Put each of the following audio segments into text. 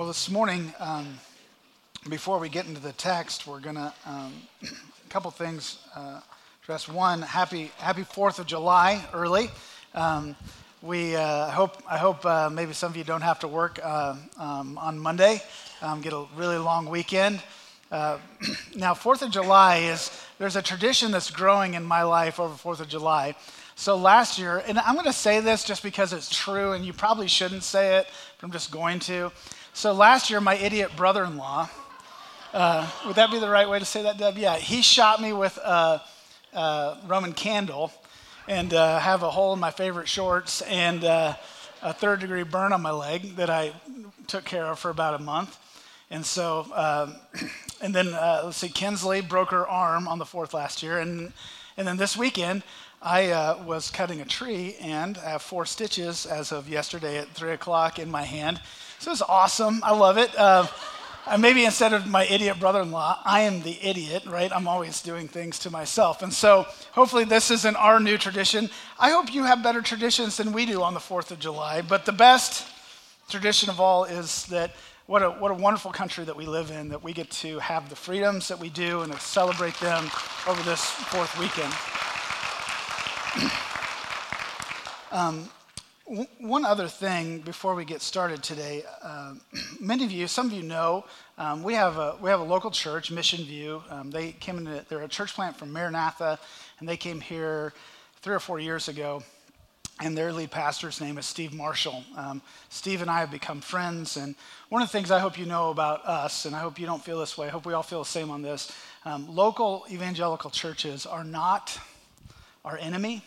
Well, this morning, um, before we get into the text, we're going to, um, a couple things uh, address. One, happy, happy 4th of July early. Um, we uh, hope, I hope uh, maybe some of you don't have to work uh, um, on Monday, um, get a really long weekend. Uh, now, 4th of July is, there's a tradition that's growing in my life over 4th of July. So last year, and I'm going to say this just because it's true, and you probably shouldn't say it, but I'm just going to. So last year, my idiot brother in law, uh, would that be the right way to say that, Deb? Yeah, he shot me with a, a Roman candle and uh, have a hole in my favorite shorts and uh, a third degree burn on my leg that I took care of for about a month. And so, um, and then uh, let's see, Kinsley broke her arm on the fourth last year. And, and then this weekend, I uh, was cutting a tree and I have four stitches as of yesterday at three o'clock in my hand. So it's awesome. I love it. Uh, maybe instead of my idiot brother in law, I am the idiot, right? I'm always doing things to myself. And so hopefully this isn't our new tradition. I hope you have better traditions than we do on the 4th of July. But the best tradition of all is that what a, what a wonderful country that we live in, that we get to have the freedoms that we do and to celebrate them over this fourth weekend. um, one other thing before we get started today. Uh, many of you, some of you know, um, we, have a, we have a local church, Mission View. Um, they came into, they're a church plant from Maranatha, and they came here three or four years ago. And their lead pastor's name is Steve Marshall. Um, Steve and I have become friends. And one of the things I hope you know about us, and I hope you don't feel this way, I hope we all feel the same on this um, local evangelical churches are not our enemy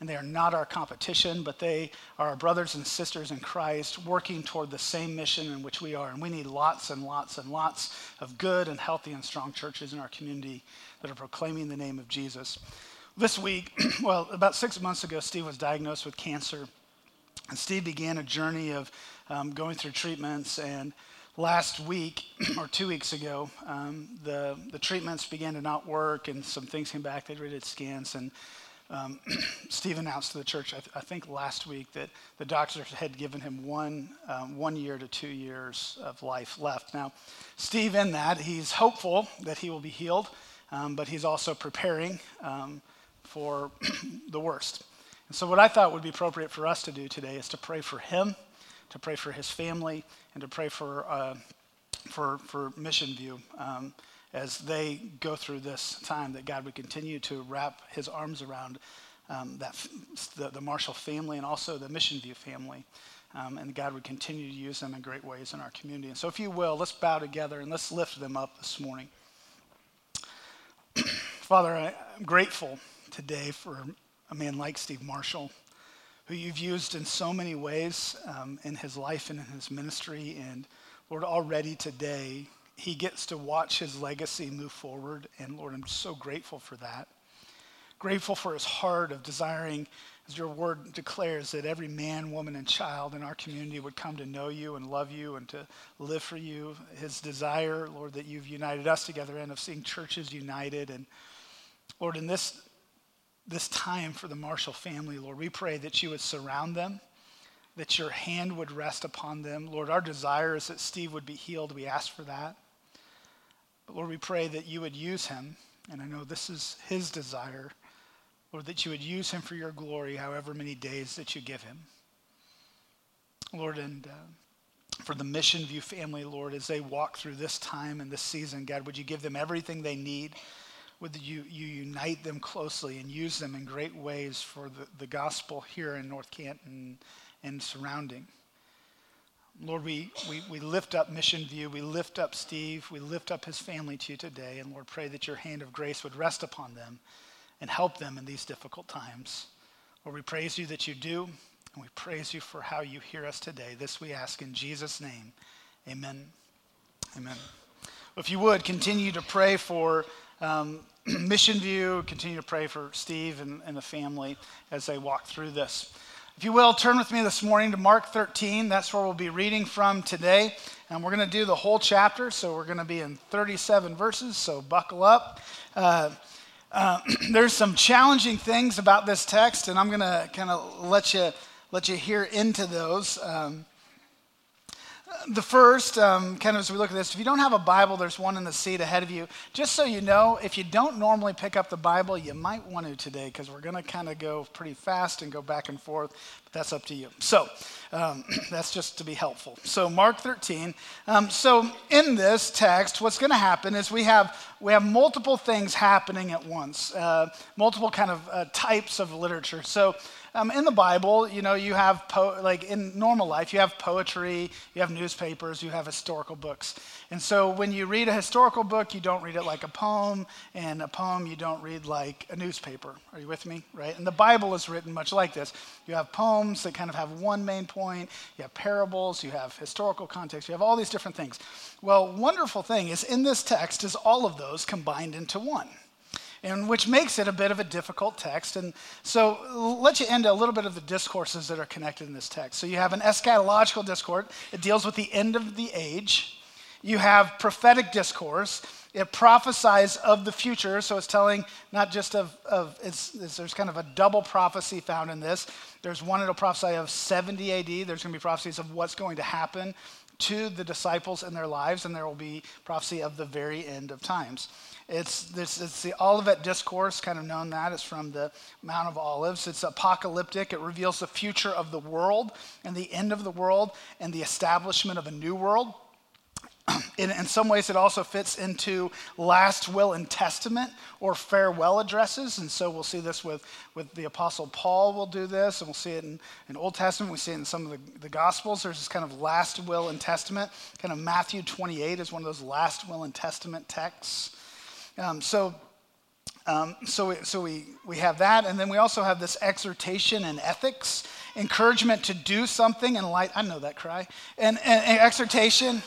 and they are not our competition, but they are our brothers and sisters in Christ working toward the same mission in which we are. And we need lots and lots and lots of good and healthy and strong churches in our community that are proclaiming the name of Jesus. This week, well, about six months ago, Steve was diagnosed with cancer. And Steve began a journey of um, going through treatments. And last week, or two weeks ago, um, the, the treatments began to not work, and some things came back. They did scans. And um, Steve announced to the church, I, th- I, think last week, that the doctors had given him one, um, one year to two years of life left. Now, Steve, in that, he's hopeful that he will be healed, um, but he's also preparing um, for the worst. And so, what I thought would be appropriate for us to do today is to pray for him, to pray for his family, and to pray for, uh, for, for Mission View. As they go through this time, that God would continue to wrap his arms around um, that, the, the, Marshall family and also the Mission View family. Um, and God would continue to use them in great ways in our community. And so, if you will, let's bow together and let's lift them up this morning. Father, I'm grateful today for a man like Steve Marshall, who you've used in so many ways um, in his life and in his ministry. And Lord, already today, he gets to watch his legacy move forward. And Lord, I'm so grateful for that. Grateful for his heart of desiring, as your word declares, that every man, woman, and child in our community would come to know you and love you and to live for you. His desire, Lord, that you've united us together and of seeing churches united. And Lord, in this, this time for the Marshall family, Lord, we pray that you would surround them that your hand would rest upon them. Lord, our desire is that Steve would be healed. We ask for that. Lord, we pray that you would use him, and I know this is his desire, Lord, that you would use him for your glory, however many days that you give him. Lord, and uh, for the Mission View family, Lord, as they walk through this time and this season, God, would you give them everything they need? Would you, you unite them closely and use them in great ways for the, the gospel here in North Canton and surrounding? Lord, we, we, we lift up Mission View. We lift up Steve. We lift up his family to you today. And Lord, pray that your hand of grace would rest upon them and help them in these difficult times. Lord, we praise you that you do, and we praise you for how you hear us today. This we ask in Jesus' name. Amen. Amen. If you would, continue to pray for um, Mission View, continue to pray for Steve and, and the family as they walk through this. If you will, turn with me this morning to Mark 13. That's where we'll be reading from today. And we're going to do the whole chapter. So we're going to be in 37 verses. So buckle up. Uh, uh, there's some challenging things about this text, and I'm going to kind of let you, let you hear into those. Um, The first, um, kind of as we look at this, if you don't have a Bible, there's one in the seat ahead of you. Just so you know, if you don't normally pick up the Bible, you might want to today because we're going to kind of go pretty fast and go back and forth. But that's up to you. So um, that's just to be helpful. So Mark 13. Um, so in this text, what's going to happen is we have we have multiple things happening at once, uh, multiple kind of uh, types of literature. So um, in the Bible, you know, you have, po- like in normal life, you have poetry, you have newspapers, you have historical books. And so when you read a historical book, you don't read it like a poem, and a poem you don't read like a newspaper. Are you with me? Right? And the Bible is written much like this. You have poems that kind of have one main point, you have parables, you have historical context, you have all these different things. Well, wonderful thing is in this text is all of those combined into one and which makes it a bit of a difficult text. And so I'll let you into a little bit of the discourses that are connected in this text. So you have an eschatological discourse, it deals with the end of the age. You have prophetic discourse, it prophesies of the future. So it's telling not just of, of it's, it's, there's kind of a double prophecy found in this. There's one that'll prophesy of 70 AD, there's going to be prophecies of what's going to happen to the disciples in their lives, and there will be prophecy of the very end of times. It's, it's the Olivet Discourse, kind of known that. It's from the Mount of Olives. It's apocalyptic. It reveals the future of the world and the end of the world and the establishment of a new world. In, in, some ways, it also fits into last will and testament or farewell addresses. And so we'll see this with, with the Apostle Paul, will do this, and we'll see it in, in Old Testament. We see it in some of the, the Gospels. There's this kind of last will and testament. Kind of Matthew 28 is one of those last will and testament texts. Um, so, um, so, we, so we, we have that, and then we also have this exhortation and ethics, encouragement to do something in light. I know that cry, and, and, and exhortation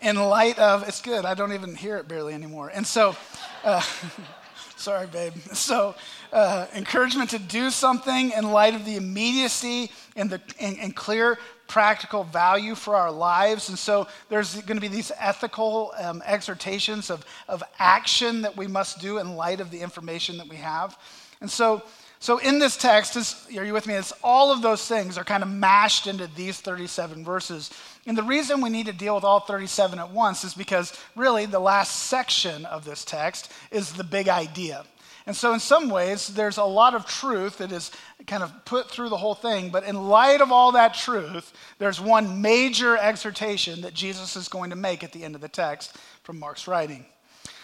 in light of. It's good. I don't even hear it barely anymore, and so. Uh, sorry, babe. So, uh, encouragement to do something in light of the immediacy and the and, and clear practical value for our lives. And so there's going to be these ethical um, exhortations of, of action that we must do in light of the information that we have. And so, so in this text, is, are you with me? It's all of those things are kind of mashed into these 37 verses. And the reason we need to deal with all 37 at once is because really the last section of this text is the big idea. And so, in some ways, there's a lot of truth that is kind of put through the whole thing. But in light of all that truth, there's one major exhortation that Jesus is going to make at the end of the text from Mark's writing.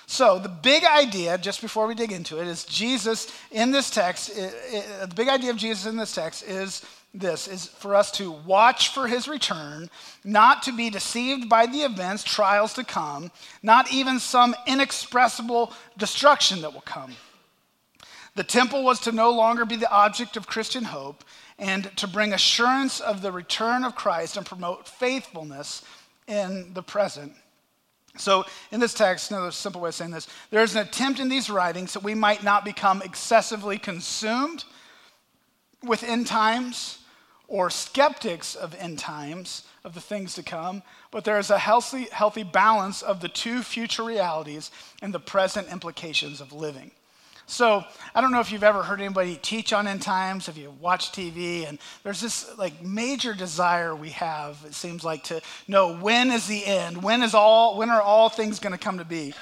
So, the big idea, just before we dig into it, is Jesus in this text, it, it, the big idea of Jesus in this text is this is for us to watch for his return, not to be deceived by the events, trials to come, not even some inexpressible destruction that will come. The temple was to no longer be the object of Christian hope and to bring assurance of the return of Christ and promote faithfulness in the present. So, in this text, another simple way of saying this, there's an attempt in these writings that we might not become excessively consumed with end times or skeptics of end times, of the things to come, but there is a healthy, healthy balance of the two future realities and the present implications of living. So I don't know if you've ever heard anybody teach on end times, if you watch TV, and there's this like major desire we have, it seems like, to know when is the end? When is all when are all things going to come to be?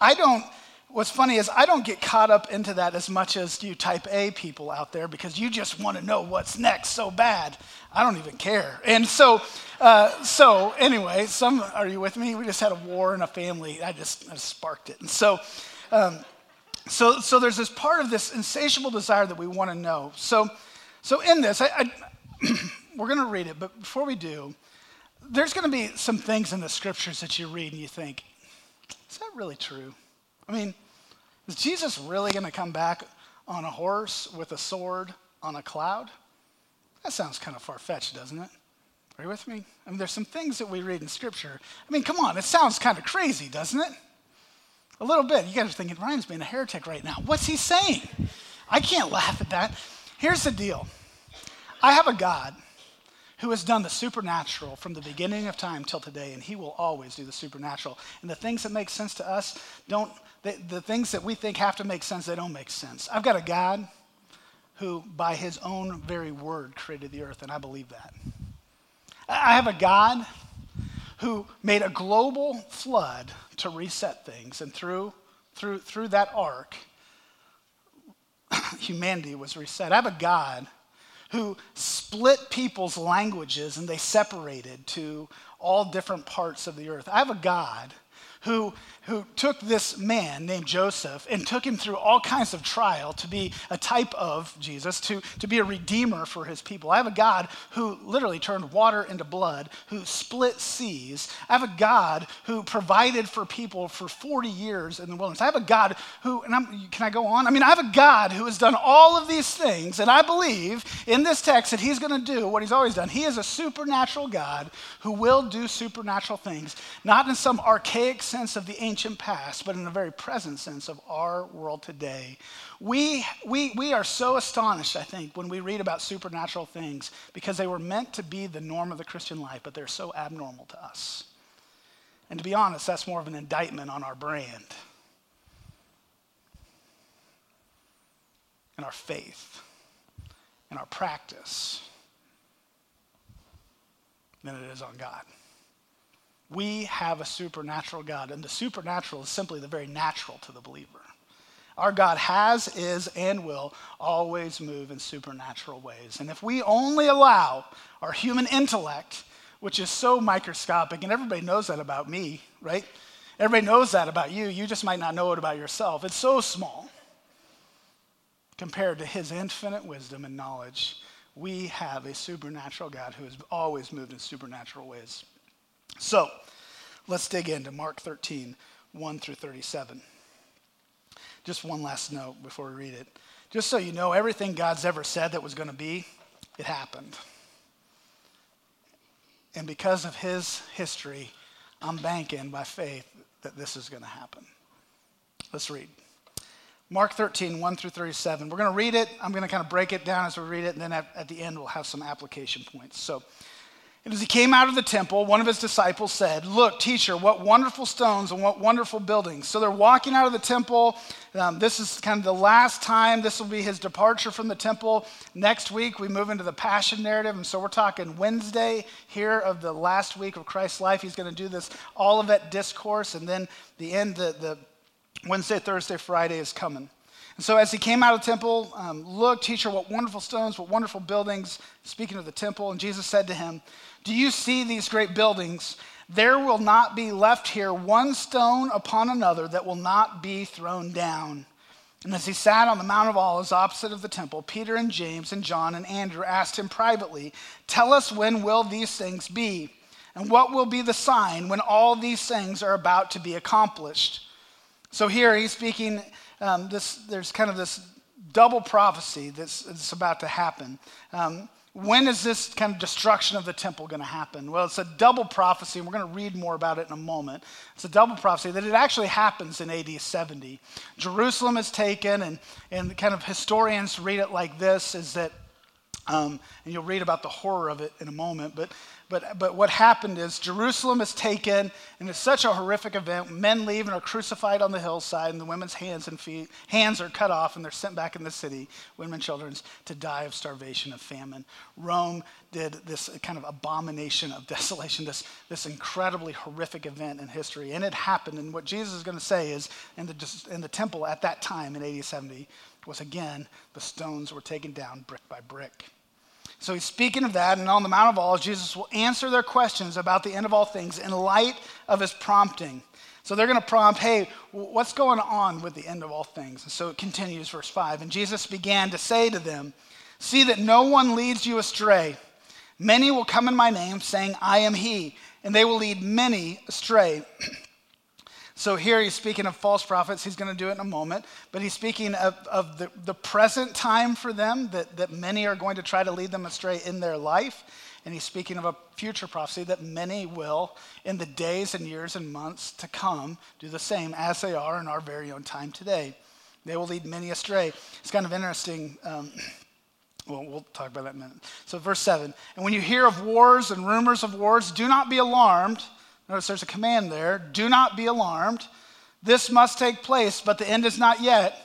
I don't what's funny is I don't get caught up into that as much as you type A people out there because you just want to know what's next so bad. I don't even care. And so, uh, so anyway, some are you with me? We just had a war in a family. I just, I sparked it. And so, um, so, so there's this part of this insatiable desire that we want to know. So, so in this, I, I, we're going to read it, but before we do, there's going to be some things in the scriptures that you read and you think, is that really true? I mean, is Jesus really going to come back on a horse with a sword on a cloud? That sounds kind of far fetched, doesn't it? Are you with me? I mean, there's some things that we read in Scripture. I mean, come on, it sounds kind of crazy, doesn't it? A little bit. You guys are thinking, Ryan's being a heretic right now. What's he saying? I can't laugh at that. Here's the deal I have a God who has done the supernatural from the beginning of time till today, and he will always do the supernatural. And the things that make sense to us don't, the, the things that we think have to make sense, they don't make sense. I've got a God who, by his own very word, created the earth, and I believe that. I have a God who made a global flood to reset things. And through, through, through that ark, humanity was reset. I have a God who split people's languages and they separated to all different parts of the earth. I have a God who, who took this man named Joseph and took him through all kinds of trial to be a type of Jesus, to, to be a redeemer for his people. I have a God who literally turned water into blood, who split seas. I have a God who provided for people for 40 years in the wilderness. I have a God who, and I'm, can I go on? I mean, I have a God who has done all of these things, and I believe in this text that he's going to do what he's always done. He is a supernatural God who will do supernatural things, not in some archaic sense of the ancient past, but in a very present sense of our world today. We, we, we are so astonished, I think, when we read about supernatural things because they were meant to be the norm of the Christian life, but they're so abnormal to us. And to be honest, that's more of an indictment on our brand and our faith and our practice than it is on God. We have a supernatural God, and the supernatural is simply the very natural to the believer. Our God has, is, and will always move in supernatural ways. And if we only allow our human intellect, which is so microscopic, and everybody knows that about me, right? Everybody knows that about you. You just might not know it about yourself. It's so small compared to his infinite wisdom and knowledge. We have a supernatural God who has always moved in supernatural ways. So let's dig into Mark 13, 1 through 37. Just one last note before we read it. Just so you know, everything God's ever said that was going to be, it happened. And because of his history, I'm banking by faith that this is going to happen. Let's read. Mark 13, 1 through 37. We're going to read it. I'm going to kind of break it down as we read it, and then at, at the end, we'll have some application points. So, and as he came out of the temple, one of his disciples said, Look, teacher, what wonderful stones and what wonderful buildings. So they're walking out of the temple. Um, this is kind of the last time. This will be his departure from the temple. Next week, we move into the Passion narrative. And so we're talking Wednesday here of the last week of Christ's life. He's going to do this Olivet discourse. And then the end, the, the Wednesday, Thursday, Friday is coming. And so as he came out of the temple, um, look, teacher, what wonderful stones, what wonderful buildings, speaking of the temple. And Jesus said to him, Do you see these great buildings? There will not be left here one stone upon another that will not be thrown down. And as he sat on the Mount of Olives opposite of the temple, Peter and James and John and Andrew asked him privately, Tell us when will these things be? And what will be the sign when all these things are about to be accomplished? So here he's speaking um, this, there's kind of this double prophecy that's, that's about to happen. Um, when is this kind of destruction of the temple going to happen? Well, it's a double prophecy, and we're going to read more about it in a moment. It's a double prophecy that it actually happens in AD 70. Jerusalem is taken, and, and kind of historians read it like this is that, um, and you'll read about the horror of it in a moment, but but, but what happened is Jerusalem is taken, and it's such a horrific event. Men leave and are crucified on the hillside, and the women's hands and feet, hands are cut off, and they're sent back in the city, women and children, to die of starvation, of famine. Rome did this kind of abomination of desolation, this, this incredibly horrific event in history. And it happened. And what Jesus is going to say is in the, in the temple at that time in AD 70 was again, the stones were taken down brick by brick. So he's speaking of that, and on the Mount of Olives, Jesus will answer their questions about the end of all things in light of his prompting. So they're going to prompt, hey, what's going on with the end of all things? And so it continues, verse 5. And Jesus began to say to them, See that no one leads you astray. Many will come in my name, saying, I am he, and they will lead many astray. So here he's speaking of false prophets. He's going to do it in a moment. But he's speaking of, of the, the present time for them, that, that many are going to try to lead them astray in their life. And he's speaking of a future prophecy that many will, in the days and years and months to come, do the same as they are in our very own time today. They will lead many astray. It's kind of interesting. Um, well, we'll talk about that in a minute. So, verse 7 And when you hear of wars and rumors of wars, do not be alarmed Notice there's a command there do not be alarmed. This must take place, but the end is not yet.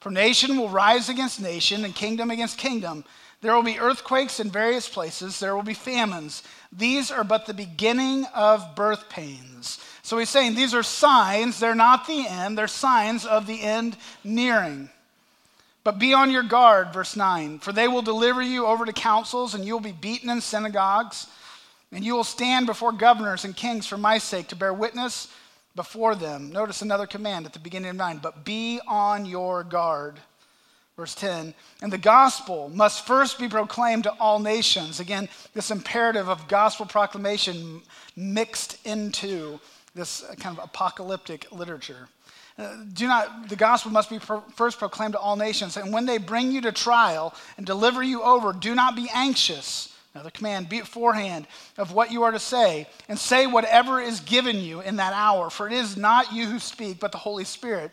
For nation will rise against nation and kingdom against kingdom. There will be earthquakes in various places. There will be famines. These are but the beginning of birth pains. So he's saying these are signs, they're not the end, they're signs of the end nearing. But be on your guard, verse 9, for they will deliver you over to councils, and you will be beaten in synagogues, and you will stand before governors and kings for my sake to bear witness before them. Notice another command at the beginning of 9, but be on your guard. Verse 10, and the gospel must first be proclaimed to all nations. Again, this imperative of gospel proclamation mixed into this kind of apocalyptic literature. Uh, do not, the gospel must be pro- first proclaimed to all nations. And when they bring you to trial and deliver you over, do not be anxious. Another command, beforehand of what you are to say, and say whatever is given you in that hour, for it is not you who speak, but the Holy Spirit.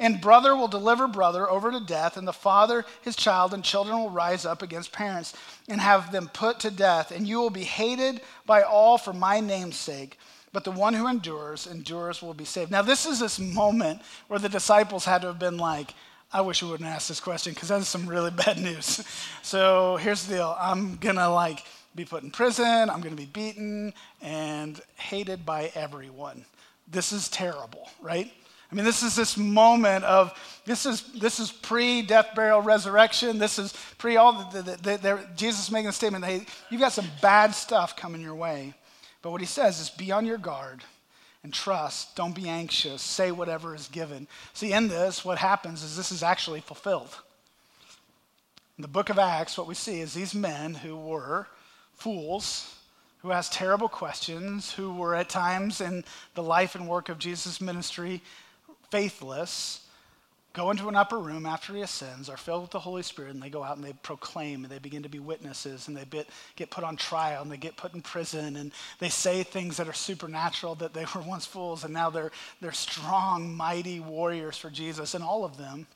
And brother will deliver brother over to death, and the father his child, and children will rise up against parents and have them put to death. And you will be hated by all for my name's sake but the one who endures, endures will be saved. Now, this is this moment where the disciples had to have been like, I wish we wouldn't ask this question because that's some really bad news. So here's the deal I'm going to like be put in prison, I'm going to be beaten and hated by everyone. This is terrible, right? I mean, this is this moment of this is this is pre-death, burial, resurrection. This is pre all the, the, the, the Jesus making a statement. Hey, you've got some bad stuff coming your way. But what he says is be on your guard and trust. Don't be anxious. Say whatever is given. See, in this, what happens is this is actually fulfilled. In the book of Acts, what we see is these men who were fools, who asked terrible questions, who were at times in the life and work of Jesus' ministry faithless, go into an upper room after he ascends, are filled with the Holy Spirit, and they go out and they proclaim and they begin to be witnesses and they get put on trial and they get put in prison and they say things that are supernatural that they were once fools and now they're, they're strong, mighty warriors for Jesus. And all of them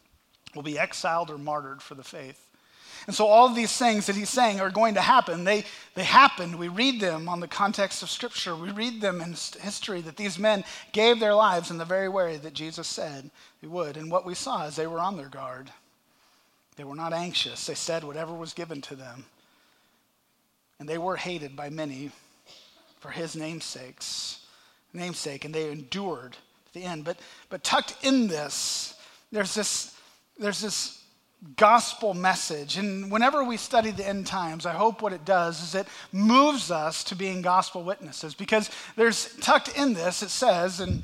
will be exiled or martyred for the faith. And so all these things that he's saying are going to happen. They, they happened. We read them on the context of Scripture. We read them in history that these men gave their lives in the very way that Jesus said they would. And what we saw is they were on their guard. They were not anxious. They said whatever was given to them. And they were hated by many for his namesakes, namesake, and they endured to the end. But, but tucked in this, there's this, there's this gospel message. And whenever we study the end times, I hope what it does is it moves us to being gospel witnesses because there's tucked in this, it says, and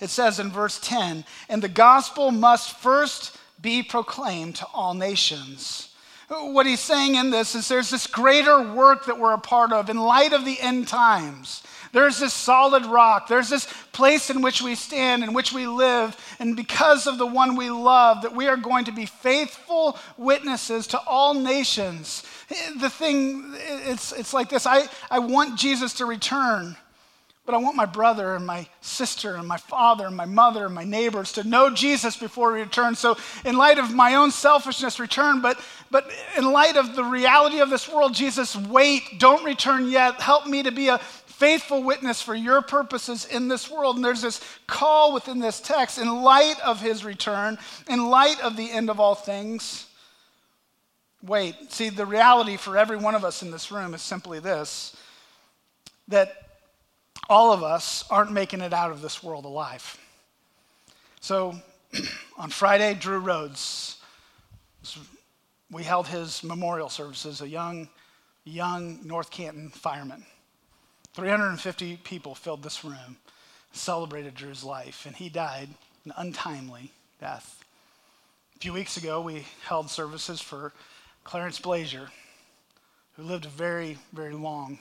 it says in verse 10, and the gospel must first be proclaimed to all nations. What he's saying in this is there's this greater work that we're a part of in light of the end times. There's this solid rock. There's this place in which we stand, in which we live. And because of the one we love, that we are going to be faithful witnesses to all nations. The thing, it's, it's like this I, I want Jesus to return. But I want my brother and my sister and my father and my mother and my neighbors to know Jesus before he returns. So, in light of my own selfishness, return. But, but in light of the reality of this world, Jesus, wait, don't return yet. Help me to be a faithful witness for your purposes in this world. And there's this call within this text in light of his return, in light of the end of all things. Wait, see, the reality for every one of us in this room is simply this that all of us aren't making it out of this world alive. So on Friday, Drew Rhodes, we held his memorial services, a young, young North Canton fireman. 350 people filled this room, celebrated Drew's life, and he died an untimely death. A few weeks ago, we held services for Clarence Blazier, who lived a very, very long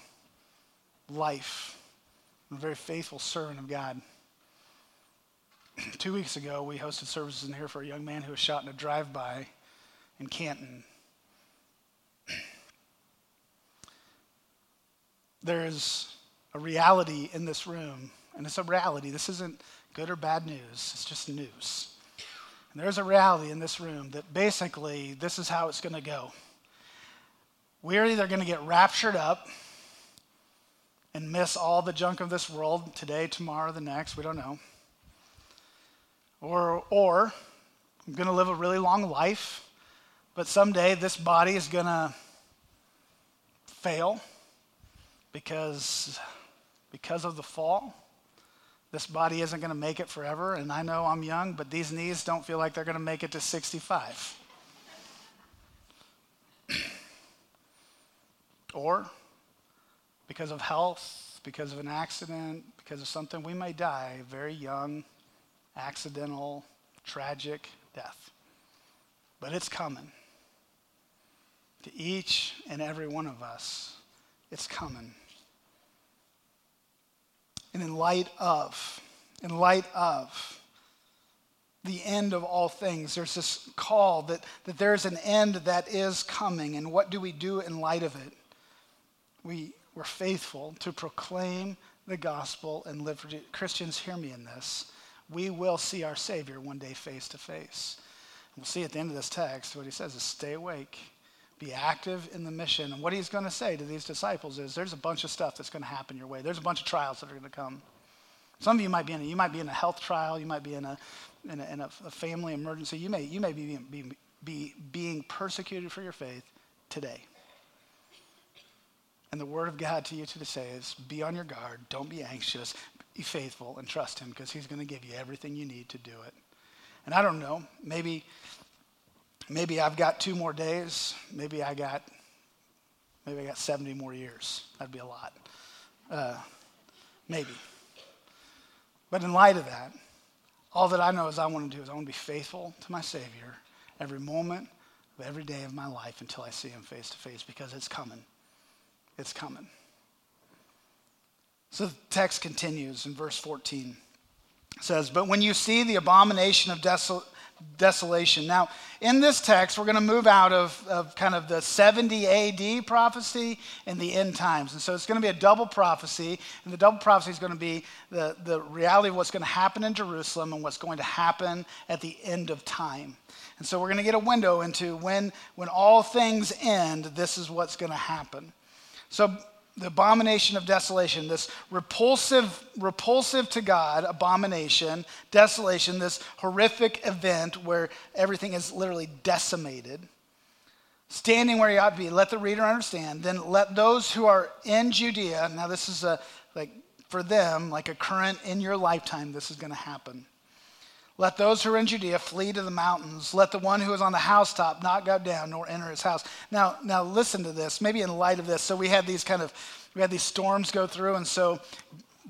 life, a very faithful servant of God. Two weeks ago, we hosted services in here for a young man who was shot in a drive by in Canton. There is a reality in this room, and it's a reality. This isn't good or bad news, it's just news. And there's a reality in this room that basically this is how it's going to go. We're either going to get raptured up and miss all the junk of this world today, tomorrow, the next, we don't know. Or, or I'm going to live a really long life, but someday this body is going to fail because, because of the fall, this body isn't going to make it forever. And I know I'm young, but these knees don't feel like they're going to make it to 65. or because of health, because of an accident, because of something, we may die very young, accidental, tragic death. But it's coming. To each and every one of us, it's coming. And in light of, in light of the end of all things, there's this call that, that there's an end that is coming. And what do we do in light of it? We, we're faithful to proclaim the gospel and live Christians, hear me in this. We will see our Savior one day face to face. We'll see at the end of this text what he says is stay awake, be active in the mission. And what he's going to say to these disciples is there's a bunch of stuff that's going to happen your way. There's a bunch of trials that are going to come. Some of you might be in a, you might be in a health trial, you might be in a, in a, in a, family emergency. You may, you may be, be, be being persecuted for your faith today. And the word of God to you to say is be on your guard, don't be anxious, be faithful, and trust him because he's going to give you everything you need to do it. And I don't know, maybe maybe I've got two more days, maybe I got maybe I got 70 more years. That'd be a lot. Uh, maybe. But in light of that, all that I know is I want to do is I want to be faithful to my Savior every moment of every day of my life until I see him face to face because it's coming. It's coming. So the text continues in verse 14. It says, But when you see the abomination of desol- desolation. Now, in this text, we're going to move out of, of kind of the 70 AD prophecy and the end times. And so it's going to be a double prophecy. And the double prophecy is going to be the, the reality of what's going to happen in Jerusalem and what's going to happen at the end of time. And so we're going to get a window into when, when all things end, this is what's going to happen. So, the abomination of desolation, this repulsive, repulsive to God abomination, desolation, this horrific event where everything is literally decimated. Standing where he ought to be, let the reader understand. Then let those who are in Judea, now this is a like for them, like a current in your lifetime, this is going to happen. Let those who are in Judea flee to the mountains. Let the one who is on the housetop not go down nor enter his house. Now, now listen to this. Maybe in light of this, so we had these kind of we had these storms go through, and so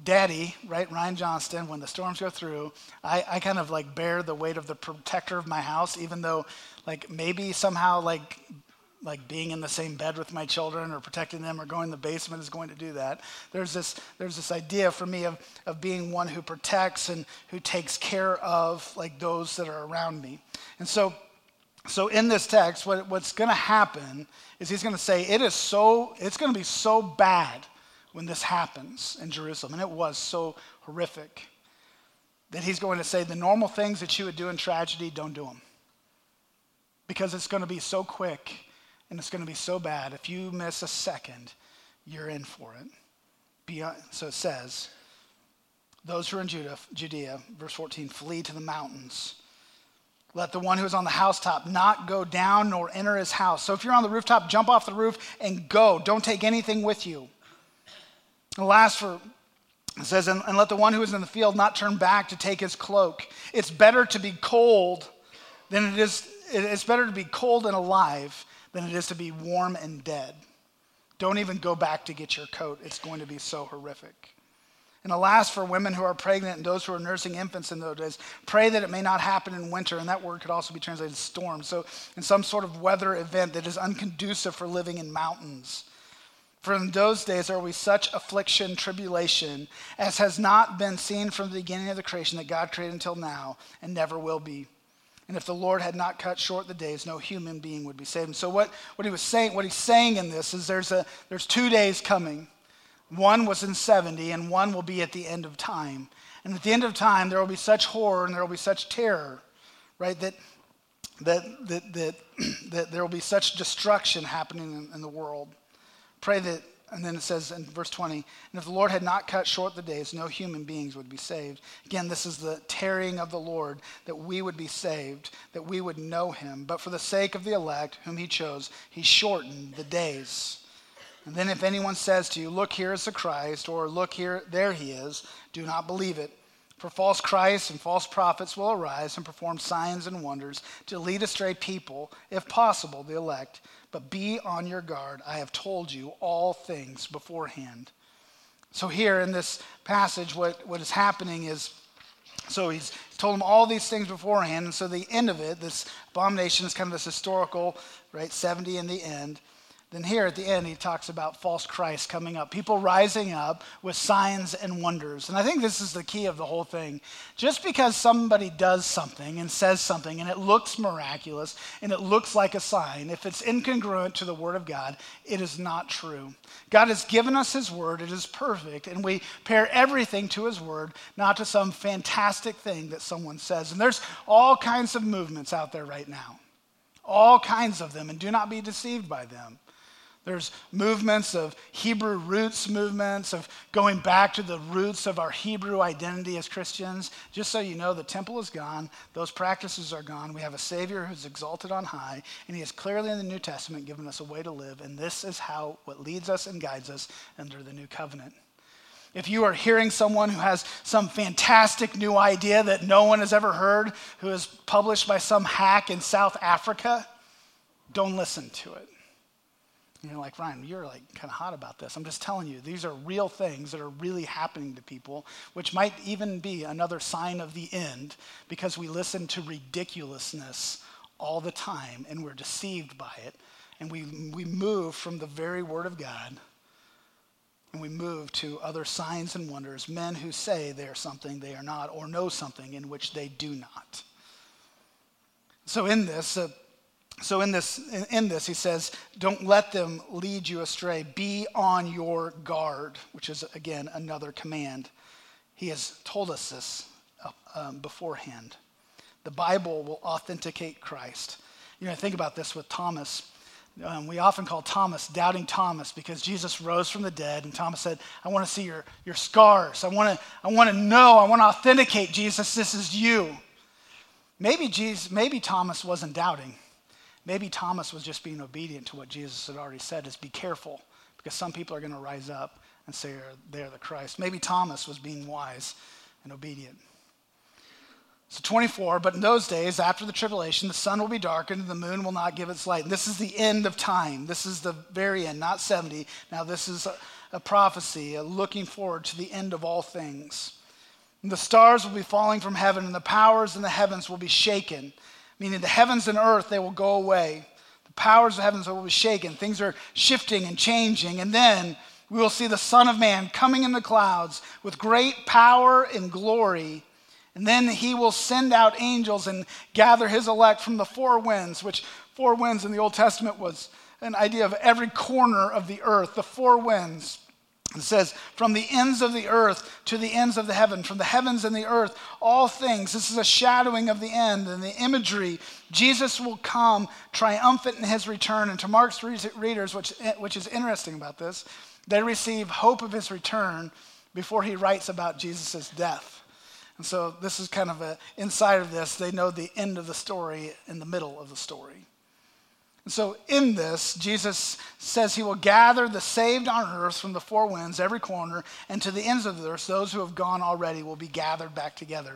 Daddy, right, Ryan Johnston, when the storms go through, I, I kind of like bear the weight of the protector of my house, even though like maybe somehow like like being in the same bed with my children or protecting them or going in the basement is going to do that. There's this, there's this idea for me of, of being one who protects and who takes care of like those that are around me. And so, so in this text, what, what's going to happen is he's going to say, it is so, it's going to be so bad when this happens in Jerusalem. And it was so horrific that he's going to say the normal things that you would do in tragedy, don't do them. Because it's going to be so quick and it's going to be so bad. If you miss a second, you're in for it. Beyond, so it says, those who are in Judah, Judea, verse 14, flee to the mountains. Let the one who is on the housetop not go down nor enter his house. So if you're on the rooftop, jump off the roof and go. Don't take anything with you. And last for it says, and, and let the one who is in the field not turn back to take his cloak. It's better to be cold than it is, it's better to be cold and alive than it is to be warm and dead. Don't even go back to get your coat. It's going to be so horrific. And alas, for women who are pregnant and those who are nursing infants in those days, pray that it may not happen in winter. And that word could also be translated storm. So, in some sort of weather event that is unconducive for living in mountains. For in those days will be such affliction, tribulation, as has not been seen from the beginning of the creation that God created until now, and never will be. And if the Lord had not cut short the days, no human being would be saved. And so what, what he was saying, what he's saying in this is there's a there's two days coming. One was in 70, and one will be at the end of time. And at the end of time, there will be such horror and there will be such terror, right? That that that that, that there will be such destruction happening in, in the world. Pray that and then it says in verse 20, and if the Lord had not cut short the days, no human beings would be saved. Again, this is the tarrying of the Lord, that we would be saved, that we would know him. But for the sake of the elect, whom he chose, he shortened the days. And then if anyone says to you, Look, here is the Christ, or Look, here, there he is, do not believe it. For false Christs and false prophets will arise and perform signs and wonders to lead astray people, if possible, the elect. But be on your guard. I have told you all things beforehand. So, here in this passage, what, what is happening is so he's told them all these things beforehand. And so, the end of it, this abomination is kind of this historical, right? 70 in the end. Then here at the end, he talks about false Christ coming up, people rising up with signs and wonders. And I think this is the key of the whole thing. Just because somebody does something and says something and it looks miraculous and it looks like a sign, if it's incongruent to the Word of God, it is not true. God has given us His Word, it is perfect, and we pair everything to His Word, not to some fantastic thing that someone says. And there's all kinds of movements out there right now, all kinds of them, and do not be deceived by them. There's movements of Hebrew roots, movements of going back to the roots of our Hebrew identity as Christians. Just so you know, the temple is gone, those practices are gone. We have a Savior who's exalted on high, and He has clearly in the New Testament given us a way to live, and this is how what leads us and guides us under the new covenant. If you are hearing someone who has some fantastic new idea that no one has ever heard, who is published by some hack in South Africa, don't listen to it you're like, Ryan, you're like kind of hot about this. I'm just telling you, these are real things that are really happening to people, which might even be another sign of the end because we listen to ridiculousness all the time and we're deceived by it. And we, we move from the very word of God and we move to other signs and wonders, men who say they are something they are not, or know something in which they do not. So, in this, uh, so in this, in this, he says, don't let them lead you astray. Be on your guard, which is, again, another command. He has told us this uh, um, beforehand. The Bible will authenticate Christ. You know, think about this with Thomas. Um, we often call Thomas doubting Thomas because Jesus rose from the dead, and Thomas said, I want to see your, your scars. I want to I want to know. I want to authenticate Jesus. This is you. Maybe, Jesus, maybe Thomas wasn't doubting. Maybe Thomas was just being obedient to what Jesus had already said is be careful because some people are going to rise up and say they're the Christ. Maybe Thomas was being wise and obedient. So 24, but in those days, after the tribulation, the sun will be darkened and the moon will not give its light. And this is the end of time. This is the very end, not 70. Now, this is a, a prophecy, a looking forward to the end of all things. And the stars will be falling from heaven, and the powers in the heavens will be shaken meaning the heavens and earth, they will go away. The powers of heavens will be shaken. Things are shifting and changing. And then we will see the Son of Man coming in the clouds with great power and glory. And then he will send out angels and gather his elect from the four winds, which four winds in the Old Testament was an idea of every corner of the earth, the four winds. It says, from the ends of the earth to the ends of the heaven, from the heavens and the earth, all things. This is a shadowing of the end and the imagery. Jesus will come triumphant in his return. And to Mark's readers, which, which is interesting about this, they receive hope of his return before he writes about Jesus' death. And so this is kind of a inside of this. They know the end of the story in the middle of the story. And so, in this, Jesus says he will gather the saved on earth from the four winds, every corner, and to the ends of the earth, those who have gone already will be gathered back together.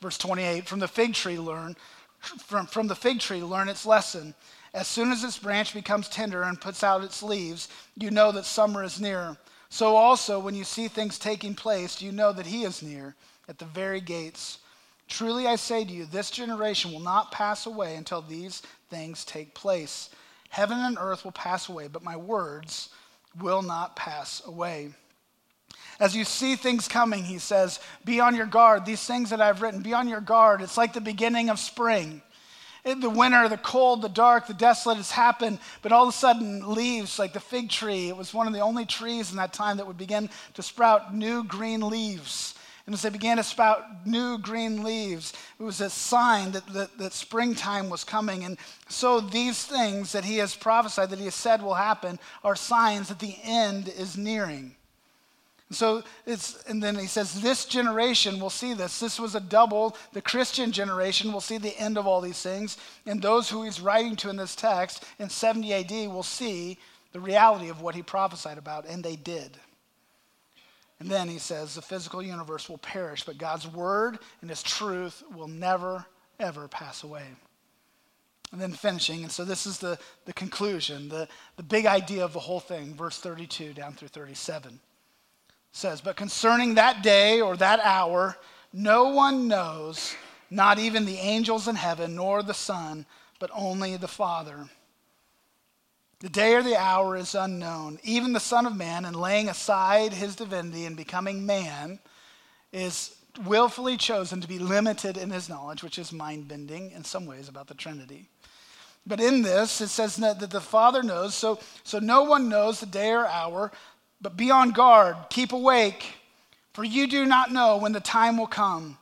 Verse 28 From the fig tree, learn, from, from the fig tree, learn its lesson. As soon as its branch becomes tender and puts out its leaves, you know that summer is near. So, also, when you see things taking place, you know that he is near at the very gates. Truly I say to you, this generation will not pass away until these things take place. Heaven and earth will pass away, but my words will not pass away. As you see things coming, he says, be on your guard. These things that I've written, be on your guard. It's like the beginning of spring. In the winter, the cold, the dark, the desolate has happened, but all of a sudden, leaves like the fig tree, it was one of the only trees in that time that would begin to sprout new green leaves. And as they began to sprout new green leaves, it was a sign that, that, that, springtime was coming. And so these things that he has prophesied, that he has said will happen, are signs that the end is nearing. So it's, and then he says, this generation will see this. This was a double. The Christian generation will see the end of all these things. And those who he's writing to in this text in 70 AD will see the reality of what he prophesied about, and they did. And then he says, the physical universe will perish, but God's word and his truth will never, ever pass away. And then finishing, and so this is the, the conclusion, the, the big idea of the whole thing, verse 32 down through 37 says, But concerning that day or that hour, no one knows, not even the angels in heaven, nor the Son, but only the Father. The day or the hour is unknown. Even the Son of Man, in laying aside his divinity and becoming man, is willfully chosen to be limited in his knowledge, which is mind bending in some ways about the Trinity. But in this, it says that the Father knows, so, so no one knows the day or hour, but be on guard, keep awake, for you do not know when the time will come.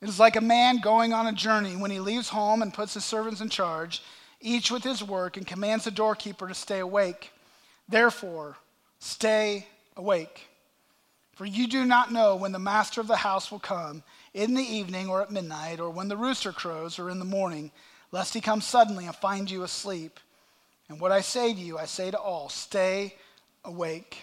It is like a man going on a journey when he leaves home and puts his servants in charge each with his work, and commands the doorkeeper to stay awake. Therefore, stay awake. For you do not know when the master of the house will come, in the evening or at midnight, or when the rooster crows or in the morning, lest he come suddenly and find you asleep. And what I say to you, I say to all stay awake.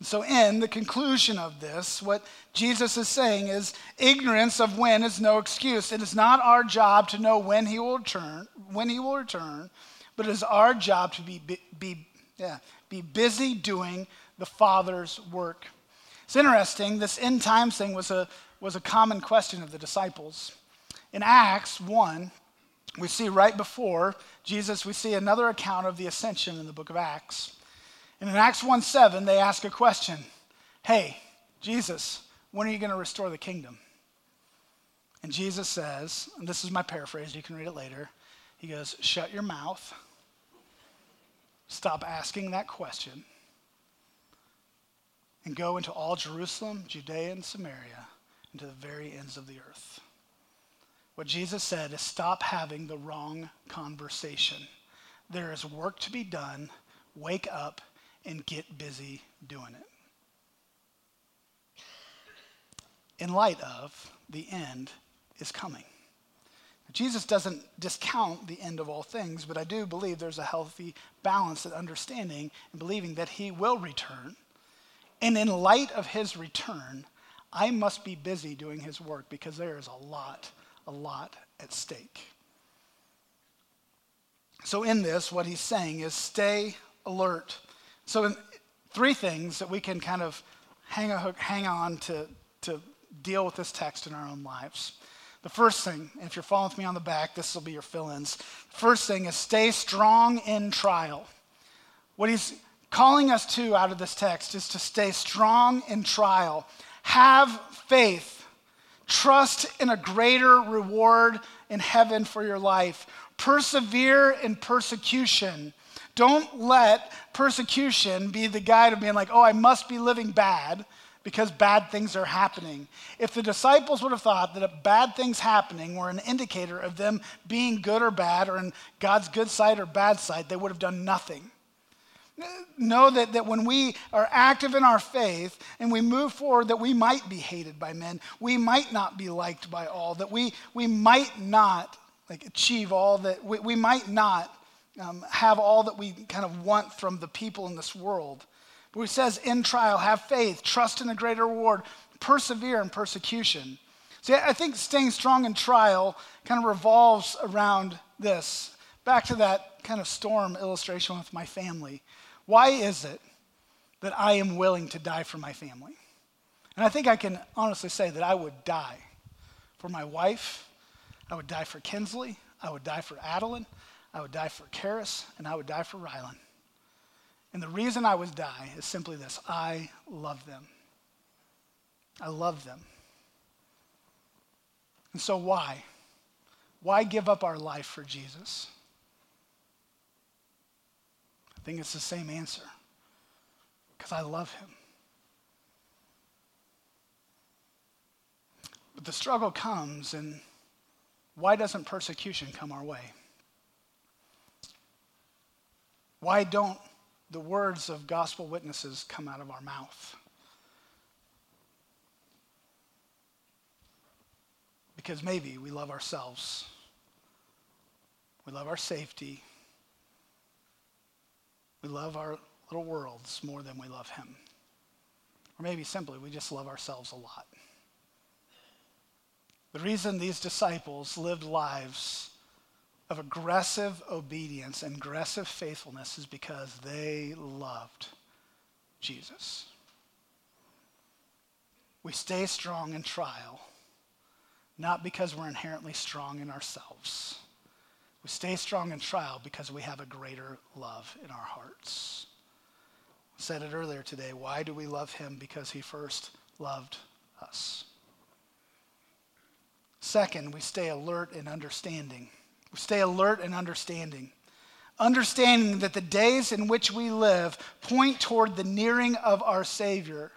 So, in the conclusion of this, what Jesus is saying is ignorance of when is no excuse. It is not our job to know when he will return, when he will return, but it is our job to be, be, yeah, be busy doing the Father's work. It's interesting, this end times thing was a, was a common question of the disciples. In Acts 1, we see right before Jesus, we see another account of the ascension in the book of Acts. And in Acts 1 7, they ask a question Hey, Jesus, when are you going to restore the kingdom? And Jesus says, and this is my paraphrase, you can read it later. He goes, Shut your mouth. Stop asking that question. And go into all Jerusalem, Judea, and Samaria, and to the very ends of the earth. What Jesus said is stop having the wrong conversation. There is work to be done. Wake up and get busy doing it. In light of the end is coming. Jesus doesn't discount the end of all things, but I do believe there's a healthy balance and understanding and believing that he will return. And in light of his return, I must be busy doing his work because there is a lot, a lot at stake. So, in this, what he's saying is stay alert so, in three things that we can kind of hang, a, hook, hang on to, to deal with this text in our own lives. The first thing, if you're following with me on the back, this will be your fill ins. First thing is stay strong in trial. What he's calling us to out of this text is to stay strong in trial. Have faith. Trust in a greater reward in heaven for your life. Persevere in persecution. Don't let persecution be the guide of being like, oh, I must be living bad because bad things are happening. If the disciples would have thought that bad things happening were an indicator of them being good or bad, or in God's good side or bad side, they would have done nothing. Know that, that when we are active in our faith and we move forward, that we might be hated by men, we might not be liked by all, that we, we might not like achieve all that, we, we might not um, have all that we kind of want from the people in this world. But he says, in trial, have faith, trust in a greater reward, persevere in persecution. See, I think staying strong in trial kind of revolves around this. Back to that kind of storm illustration with my family. Why is it that I am willing to die for my family? And I think I can honestly say that I would die for my wife, I would die for Kinsley, I would die for Adeline, I would die for Karis, and I would die for Rylan. And the reason I would die is simply this I love them. I love them. And so, why? Why give up our life for Jesus? I think it's the same answer because I love him. But the struggle comes, and why doesn't persecution come our way? Why don't the words of gospel witnesses come out of our mouth? Because maybe we love ourselves, we love our safety, we love our little worlds more than we love Him. Or maybe simply, we just love ourselves a lot. The reason these disciples lived lives of aggressive obedience and aggressive faithfulness is because they loved Jesus. We stay strong in trial, not because we're inherently strong in ourselves. We stay strong in trial because we have a greater love in our hearts. I said it earlier today. Why do we love him? Because he first loved us. Second, we stay alert and understanding. Stay alert and understanding. Understanding that the days in which we live point toward the nearing of our Savior.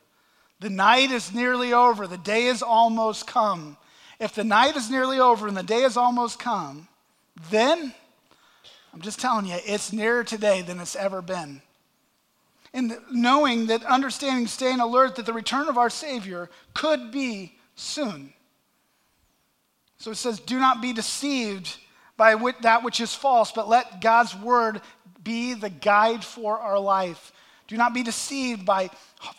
The night is nearly over, the day is almost come. If the night is nearly over and the day is almost come, then I'm just telling you, it's nearer today than it's ever been. And knowing that, understanding, staying alert that the return of our Savior could be soon. So it says, Do not be deceived by that which is false, but let God's word be the guide for our life. Do not be deceived by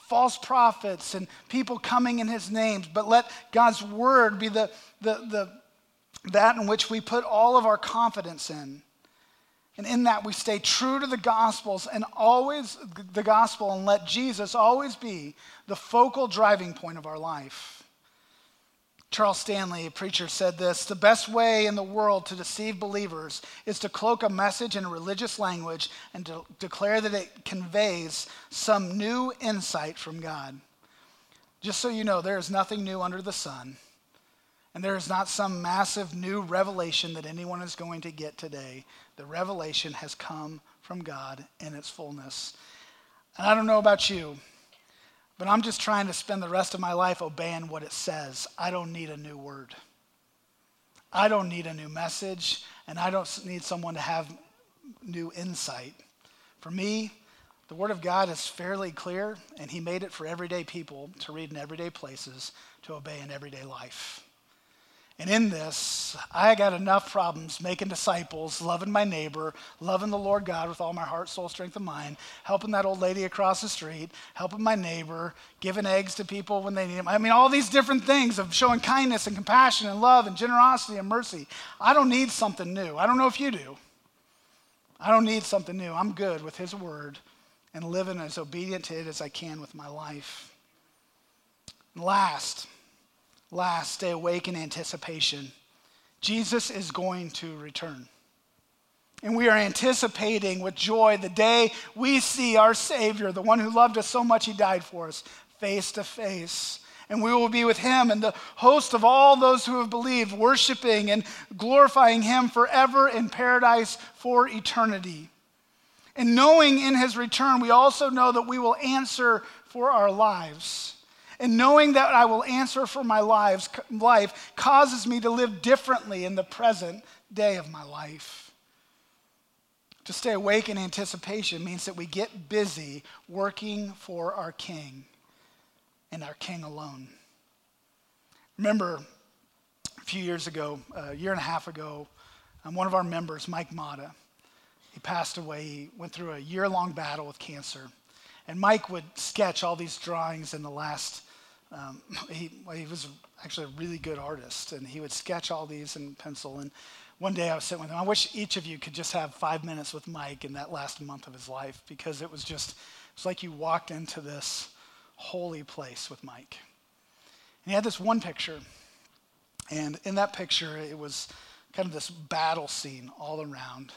false prophets and people coming in his name, but let God's word be the, the, the, that in which we put all of our confidence in. And in that we stay true to the gospels and always the gospel and let Jesus always be the focal driving point of our life. Charles Stanley, a preacher, said this The best way in the world to deceive believers is to cloak a message in a religious language and to declare that it conveys some new insight from God. Just so you know, there is nothing new under the sun, and there is not some massive new revelation that anyone is going to get today. The revelation has come from God in its fullness. And I don't know about you. But I'm just trying to spend the rest of my life obeying what it says. I don't need a new word. I don't need a new message, and I don't need someone to have new insight. For me, the Word of God is fairly clear, and He made it for everyday people to read in everyday places, to obey in everyday life. And in this, I got enough problems making disciples, loving my neighbor, loving the Lord God with all my heart, soul, strength, and mind, helping that old lady across the street, helping my neighbor, giving eggs to people when they need them. I mean, all these different things of showing kindness and compassion and love and generosity and mercy. I don't need something new. I don't know if you do. I don't need something new. I'm good with His word and living as obedient to it as I can with my life. And last, Last, stay awake in anticipation. Jesus is going to return. And we are anticipating with joy the day we see our Savior, the one who loved us so much he died for us, face to face. And we will be with him and the host of all those who have believed, worshiping and glorifying him forever in paradise for eternity. And knowing in his return, we also know that we will answer for our lives. And knowing that I will answer for my lives, life causes me to live differently in the present day of my life. To stay awake in anticipation means that we get busy working for our King and our King alone. Remember, a few years ago, a year and a half ago, um, one of our members, Mike Mata, he passed away. He went through a year long battle with cancer. And Mike would sketch all these drawings in the last um, he, he was actually a really good artist, and he would sketch all these in pencil. And one day I was sitting with him. I wish each of you could just have five minutes with Mike in that last month of his life because it was just, it's like you walked into this holy place with Mike. And he had this one picture, and in that picture, it was kind of this battle scene all around.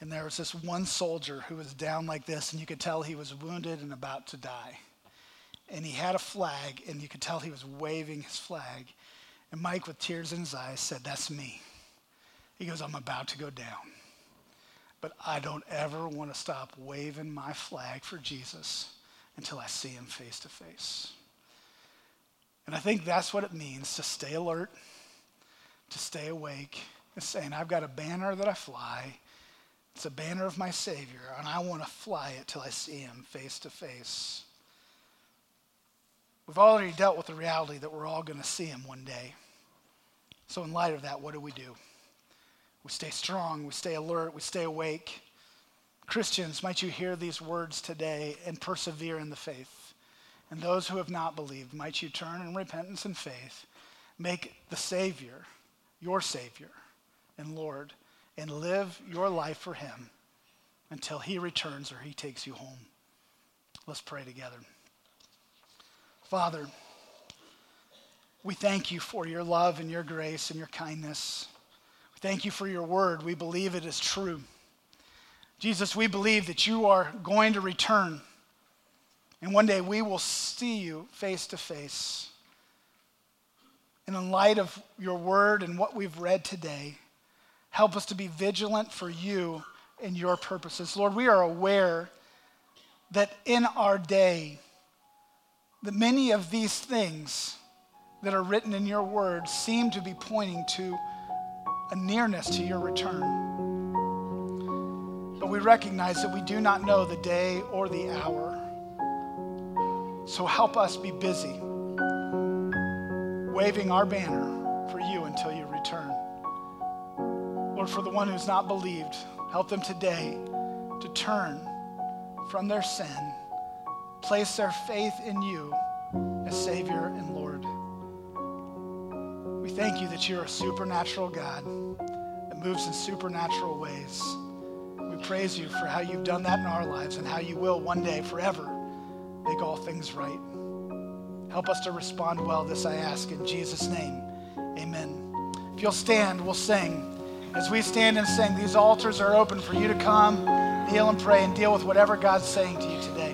And there was this one soldier who was down like this, and you could tell he was wounded and about to die and he had a flag, and you could tell he was waving his flag. And Mike, with tears in his eyes, said, That's me. He goes, I'm about to go down. But I don't ever want to stop waving my flag for Jesus until I see him face to face. And I think that's what it means to stay alert, to stay awake, and saying, I've got a banner that I fly. It's a banner of my Savior, and I want to fly it till I see him face to face. We've already dealt with the reality that we're all going to see him one day. So, in light of that, what do we do? We stay strong, we stay alert, we stay awake. Christians, might you hear these words today and persevere in the faith. And those who have not believed, might you turn in repentance and faith, make the Savior your Savior and Lord, and live your life for Him until He returns or He takes you home. Let's pray together. Father, we thank you for your love and your grace and your kindness. We thank you for your word. We believe it is true. Jesus, we believe that you are going to return. And one day we will see you face to face. And in light of your word and what we've read today, help us to be vigilant for you and your purposes. Lord, we are aware that in our day, that many of these things that are written in your word seem to be pointing to a nearness to your return. But we recognize that we do not know the day or the hour. So help us be busy waving our banner for you until you return. Lord, for the one who's not believed, help them today to turn from their sin, place their faith in you as Savior and Lord. We thank you that you're a supernatural God that moves in supernatural ways. We praise you for how you've done that in our lives and how you will one day forever make all things right. Help us to respond well. This I ask in Jesus' name. Amen. If you'll stand, we'll sing. As we stand and sing, these altars are open for you to come, kneel and pray, and deal with whatever God's saying to you today.